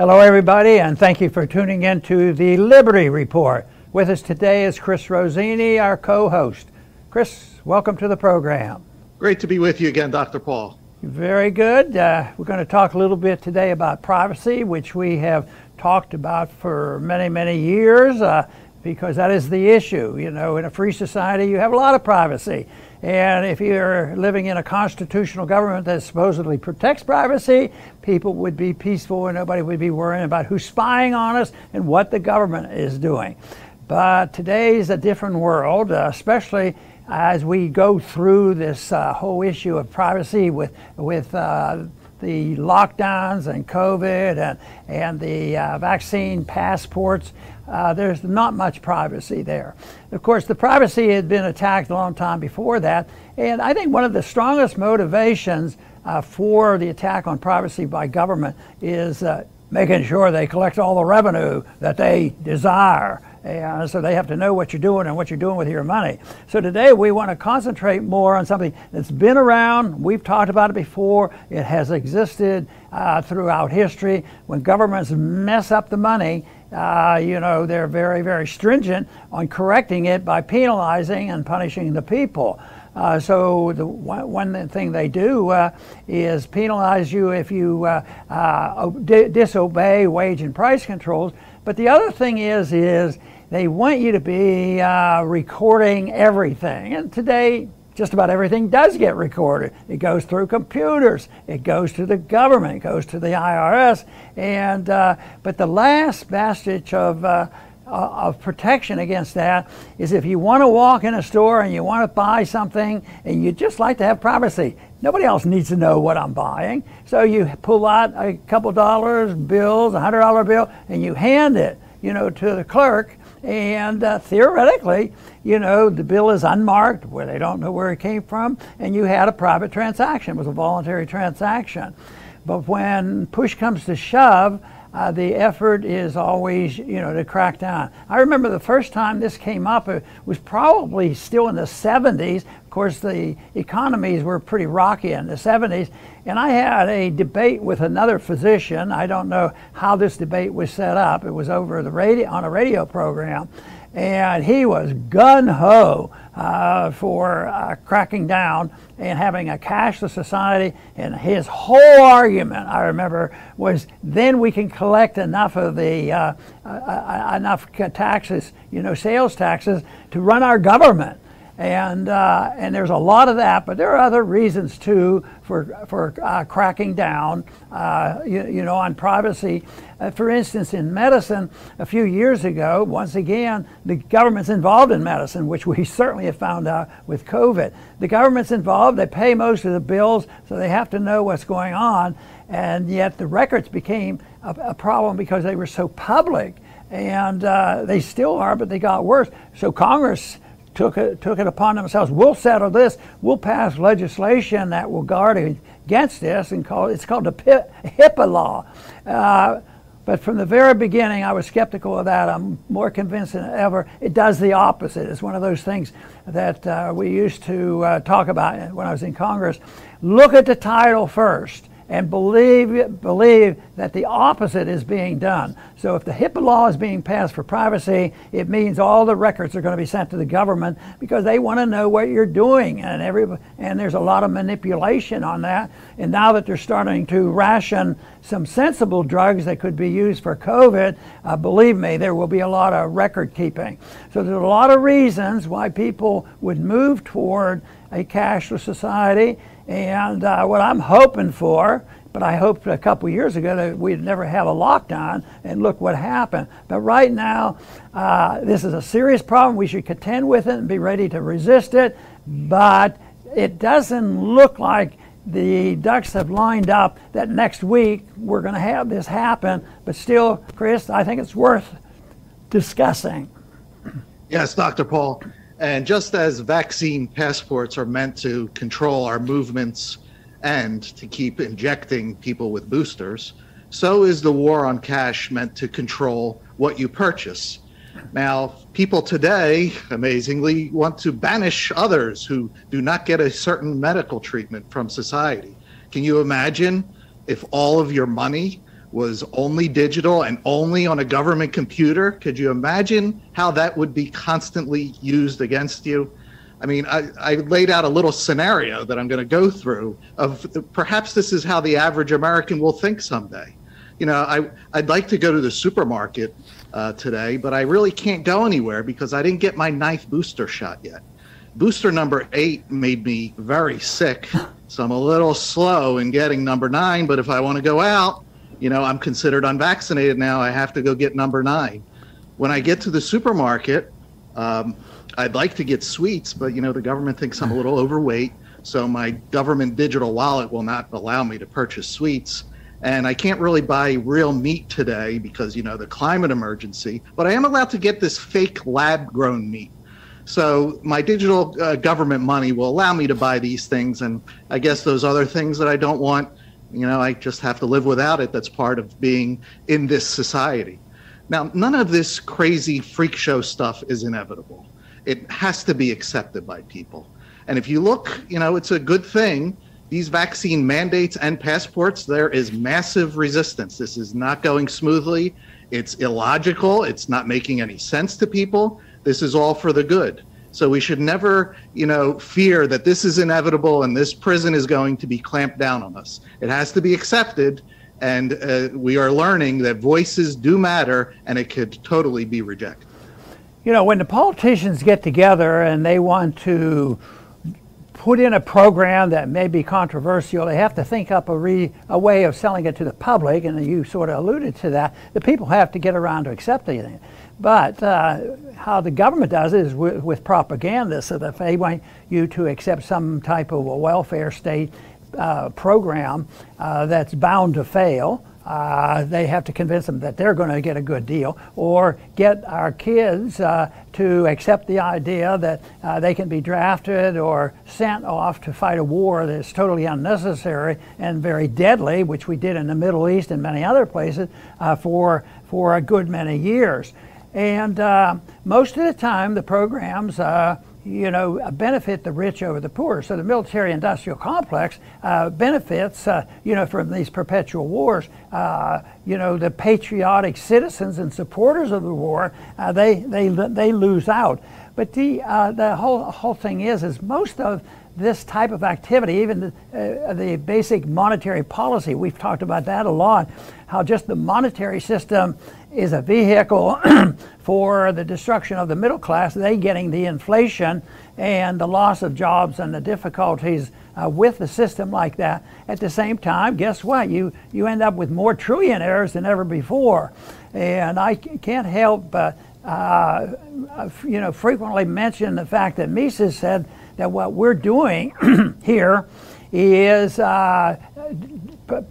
Hello, everybody, and thank you for tuning in to the Liberty Report. With us today is Chris Rossini, our co host. Chris, welcome to the program. Great to be with you again, Dr. Paul. Very good. Uh, we're going to talk a little bit today about privacy, which we have talked about for many, many years. Uh, because that is the issue. You know, in a free society, you have a lot of privacy. And if you're living in a constitutional government that supposedly protects privacy, people would be peaceful and nobody would be worrying about who's spying on us and what the government is doing. But today's a different world, uh, especially as we go through this uh, whole issue of privacy with, with uh, the lockdowns and COVID and, and the uh, vaccine passports. Uh, there's not much privacy there. Of course, the privacy had been attacked a long time before that, and I think one of the strongest motivations uh, for the attack on privacy by government is uh, making sure they collect all the revenue that they desire. And so they have to know what you're doing and what you're doing with your money. So today we want to concentrate more on something that's been around. We've talked about it before. It has existed uh, throughout history. When governments mess up the money, uh, you know, they're very, very stringent on correcting it by penalizing and punishing the people. Uh, so the one, thing they do uh, is penalize you if you uh, uh disobey wage and price controls. But the other thing is, is they want you to be uh, recording everything. And today, just about everything does get recorded. It goes through computers, it goes to the government, it goes to the IRS. And uh, but the last vestige of uh, of protection against that is if you want to walk in a store and you want to buy something and you just like to have privacy. Nobody else needs to know what I'm buying. So you pull out a couple dollars bills, a hundred dollar bill, and you hand it, you know, to the clerk and uh, theoretically, you know, the bill is unmarked, where they don't know where it came from, and you had a private transaction. It was a voluntary transaction. But when push comes to shove, uh, the effort is always, you know, to crack down. I remember the first time this came up, it was probably still in the 70s. Of course, the economies were pretty rocky in the 70s. And I had a debate with another physician. I don't know how this debate was set up. It was over the radio, on a radio program and he was gun ho uh, for uh, cracking down and having a cashless society. And his whole argument, I remember, was then we can collect enough of the uh, uh, uh enough taxes, you know, sales taxes, to run our government and uh, and there's a lot of that, but there are other reasons too for for uh, cracking down, uh, you, you, know, on privacy. Uh, for instance, in medicine, a few years ago, once again, the government's involved in medicine, which we certainly have found out with COVID. The government's involved; they pay most of the bills, so they have to know what's going on, and yet the records became a, a problem because they were so public, and uh, they still are, but they got worse. So Congress took it, took it upon themselves. We'll settle this. We'll pass legislation that will guard against this, and call it's called the HIPAA law. Uh, but from the very beginning, I was skeptical of that. I'm more convinced than ever. It does the opposite. It's one of those things that uh, we used to uh, talk about when I was in Congress. Look at the title first and believe, believe that the opposite is being done. So if the HIPAA law is being passed for privacy, it means all the records are going to be sent to the government because they want to know what you're doing. And, every, and there's a lot of manipulation on that. And now that they're starting to ration some sensible drugs that could be used for COVID, uh, believe me, there will be a lot of record keeping. So there's a lot of reasons why people would move toward a cashless society and uh, what I'm hoping for, but I hoped a couple years ago that we'd never have a lockdown, and look what happened. But right now, uh, this is a serious problem. We should contend with it and be ready to resist it. But it doesn't look like the ducks have lined up that next week we're going to have this happen. But still, Chris, I think it's worth discussing. Yes, Dr. Paul. And just as vaccine passports are meant to control our movements and to keep injecting people with boosters, so is the war on cash meant to control what you purchase. Now, people today, amazingly, want to banish others who do not get a certain medical treatment from society. Can you imagine if all of your money was only digital and only on a government computer, could you imagine how that would be constantly used against you? I mean, I, I laid out a little scenario that I'm going to go through of perhaps this is how the average American will think someday. You know, I, I'd like to go to the supermarket uh, today, but I really can't go anywhere because I didn't get my ninth booster shot yet. Booster number eight made me very sick, so I'm a little slow in getting number nine. But if I want to go out, you know, I'm considered unvaccinated now. I have to go get number nine. When I get to the supermarket, um, I'd like to get sweets, but you know, the government thinks I'm a little overweight, so my government digital wallet will not allow me to purchase sweets. And I can't really buy real meat today because you know the climate emergency, but I am allowed to get this fake lab grown meat. So my digital uh, government money will allow me to buy these things, and I guess those other things that I don't want, you know, I just have to live without it. That's part of being in this society. Now, none of this crazy freak show stuff is inevitable. It has to be accepted by people. And if you look, you know, it's a good thing. These vaccine mandates and passports, there is massive resistance. This is not going smoothly. It's illogical. It's not making any sense to people. This is all for the good. So we should never, you know, fear that this is inevitable and this prison is going to be clamped down on us. It has to be accepted, and uh, we are learning that voices do matter, and it could totally be rejected. You know, when the politicians get together and they want to put in a program that may be controversial, they have to think up a, re, a way of selling it to the public, and you sort of alluded to that. The people have to get around to accepting it. But uh, how the government does it is with, with, propaganda, so if they want you to accept some type of a welfare state uh, program uh, that's bound to fail, uh, they have to convince them that they're going to get a good deal, or get our kids uh, to accept the idea that uh, they can be drafted or sent off to fight a war that's totally unnecessary and very deadly, which we did in the Middle East and many other places uh, for for a good many years. And uh, most of the time, the programs uh, you know, benefit the rich over the poor. So the military-industrial complex uh, benefits, uh, you know, from these perpetual wars. Uh, you know, the patriotic citizens and supporters of the war, uh, they they they lose out. But the the whole whole thing is, is most of this type of activity, even the, uh, the basic monetary policy, we've talked about that a lot, how just the monetary system is a vehicle for the destruction of the middle class, they getting the inflation and the loss of jobs and the difficulties uh, with the system like that. At the same time, guess what? You, you end up with more trillionaires than ever before. And I can't help but, uh, you know, frequently mention the fact that Mises said that what we're doing here is uh,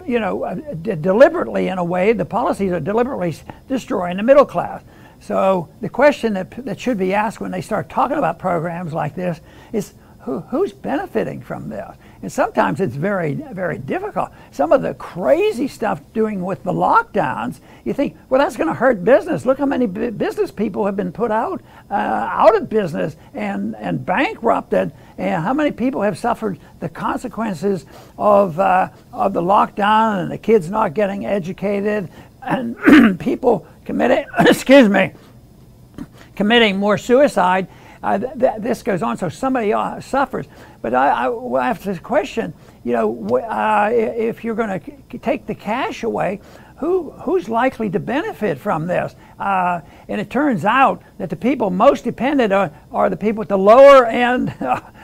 you know, uh, deliberately in a way, the policies are deliberately destroying the middle class. So the question that, that should be asked when they start talking about programs like this is who, who's benefiting from this? And sometimes it's very, very difficult. Some of the crazy stuff doing with the lockdowns, you think, well, that's going to hurt business. Look how many business people have been put out, uh, out of business and, and bankrupted, and how many people have suffered the consequences of, uh, of the lockdown and the kids not getting educated and people committing, excuse me, committing more suicide uh, th- th- this goes on, so somebody uh, suffers. But I, I will ask this question: you know, uh, if you're going to take the cash away, who who's likely to benefit from this? Uh, and it turns out that the people most dependent are, are the people at the lower end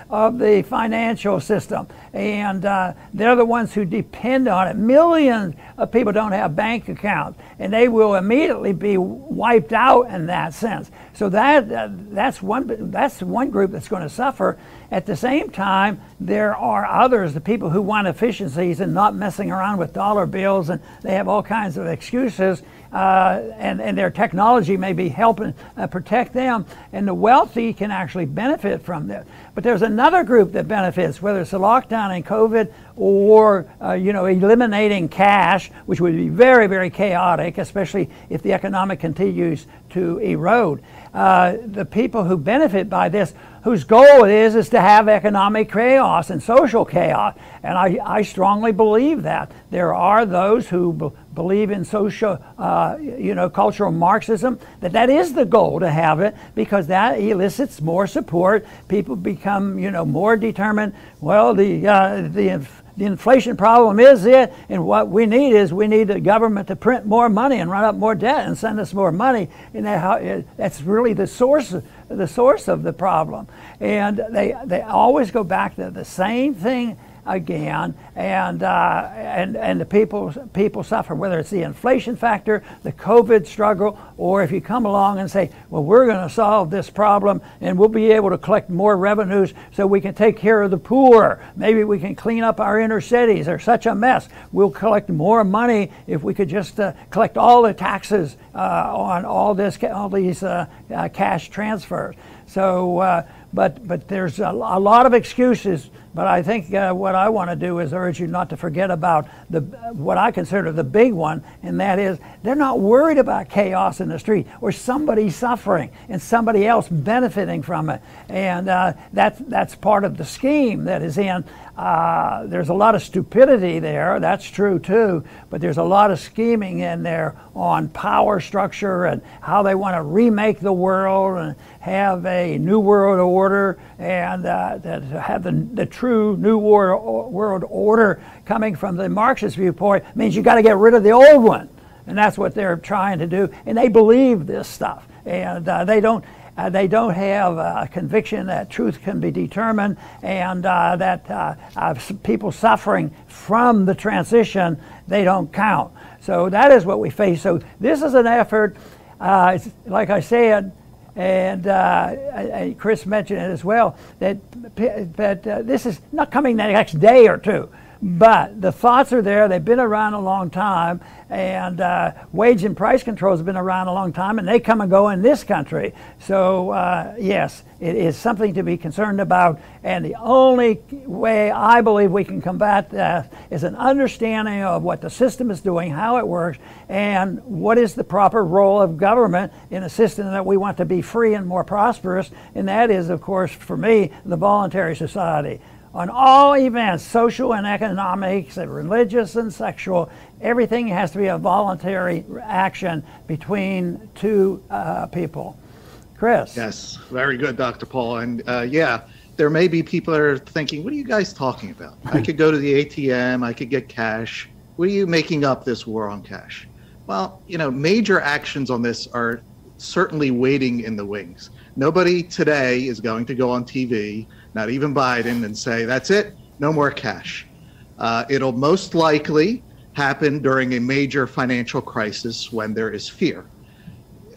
of the financial system. And uh, they're the ones who depend on it. Millions of people don't have bank accounts, and they will immediately be wiped out in that sense. So that, uh, that's, one, that's one group that's going to suffer. At the same time, there are others, the people who want efficiencies and not messing around with dollar bills, and they have all kinds of excuses uh, and, and their technology may be helping uh, protect them, and the wealthy can actually benefit from this. But there's another group that benefits, whether it's a lockdown and COVID or uh, you know eliminating cash, which would be very very chaotic, especially if the economic continues to erode. Uh, the people who benefit by this whose goal it is is to have economic chaos and social chaos. And I, I strongly believe that. There are those who believe in social, uh, you know, cultural Marxism, that that is the goal to have it because that elicits more support. People become, you know, more determined. Well, the uh, the the inflation problem is it, and what we need is we need the government to print more money and run up more debt and send us more money, and that, that's really the source the source of the problem. And they they always go back to the same thing again, and uh, and and the people people suffer. Whether it's the inflation factor, the COVID struggle, or if you come along and say, "Well, we're going to solve this problem, and we'll be able to collect more revenues so we can take care of the poor. Maybe we can clean up our inner cities. They're such a mess. We'll collect more money if we could just uh, collect all the taxes uh, on all this all these uh, uh, cash transfers." So, uh, but but there's a, a lot of excuses but I think uh, what I want to do is urge you not to forget about the what I consider the big one, and that is they're not worried about chaos in the street or somebody suffering and somebody else benefiting from it, and uh, that's that's part of the scheme that is in. Uh, there's a lot of stupidity there, that's true too, but there's a lot of scheming in there on power structure and how they want to remake the world and have a new world order and uh, have the, the true new world, world order coming from the Marxist viewpoint means you got to get rid of the old one. And that's what they're trying to do. And they believe this stuff. And uh, they don't uh, they don't have a conviction that truth can be determined and uh, that uh, uh people suffering from the transition, they don't count. So that is what we face. So this is an effort, uh, like I said, and uh, Chris mentioned it as well, that, that this is not coming the next day or two. But the thoughts are there. They've been around a long time, and uh, wage and price controls have been around a long time, and they come and go in this country. So uh, yes, it is something to be concerned about. And the only way I believe we can combat that is an understanding of what the system is doing, how it works, and what is the proper role of government in a system that we want to be free and more prosperous. And that is, of course, for me, the voluntary society on all events, social and economics, and religious and sexual, everything has to be a voluntary action between two uh, people. Chris. Yes, very good, Dr. Paul. And uh, yeah, there may be people that are thinking, what are you guys talking about? I could go to the ATM, I could get cash. What are you making up this war on cash? Well, you know, major actions on this are certainly waiting in the wings. Nobody today is going to go on TV not even Biden, and say, that's it, no more cash. Uh, it'll most likely happen during a major financial crisis when there is fear.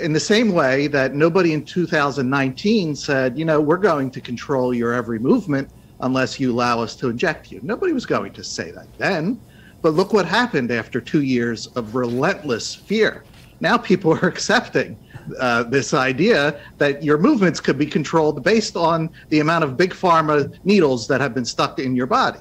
In the same way that nobody in 2019 said, you know, we're going to control your every movement unless you allow us to inject you. Nobody was going to say that then. But look what happened after two years of relentless fear. Now people are accepting uh, this idea that your movements could be controlled based on the amount of big pharma needles that have been stuck in your body.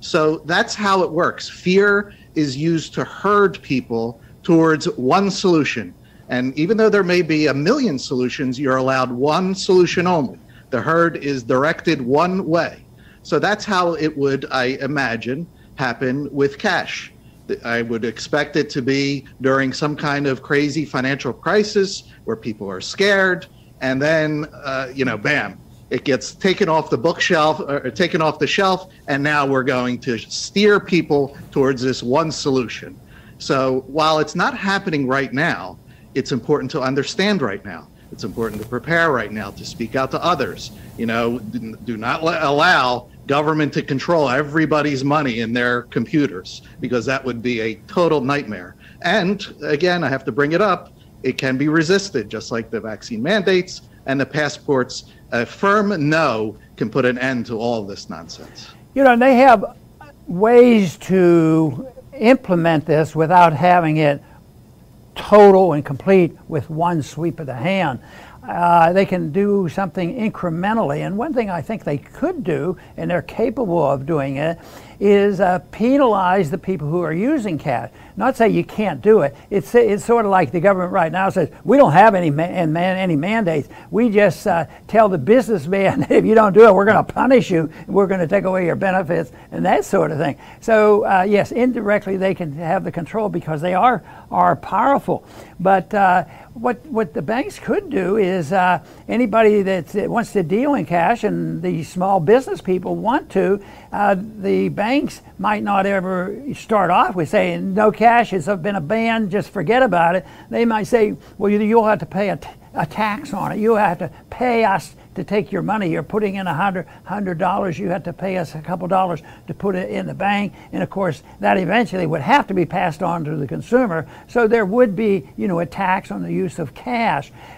So that's how it works. Fear is used to herd people towards one solution. And even though there may be a million solutions, you're allowed one solution only. The herd is directed one way. So that's how it would, I imagine, happen with cash. I would expect it to be during some kind of crazy financial crisis where people are scared, and then uh, you know, bam, it gets taken off the bookshelf or taken off the shelf, and now we're going to steer people towards this one solution. So while it's not happening right now, it's important to understand right now. It's important to prepare right now to speak out to others. You know, do not allow government to control everybody's money in their computers because that would be a total nightmare. And again, I have to bring it up, it can be resisted, just like the vaccine mandates and the passports. A firm no can put an end to all this nonsense. You know, they have ways to implement this without having it total and complete with one sweep of the hand. Uh, they can do something incrementally. And one thing I think they could do, and they're capable of doing it, is uh, penalize the people who are using cash. Not say you can't do it. It's, it's sort of like the government right now says we don't have any man, any mandates. We just uh, tell the businessman if you don't do it, we're going to punish you. We're going to take away your benefits and that sort of thing. So uh, yes, indirectly they can have the control because they are are powerful. But uh, what what the banks could do is uh, anybody that wants to deal in cash and the small business people want to, uh, the banks might not ever start off with saying no cash. It's been a ban. Just forget about it. They might say, well, you'll have to pay a, tax on it. You'll have to pay us to take your money. You're putting in a hundred dollars. You have to pay us a couple dollars to put it in the bank, and of course that eventually would have to be passed on to the consumer. So there would be, you know, a tax on the use of cash.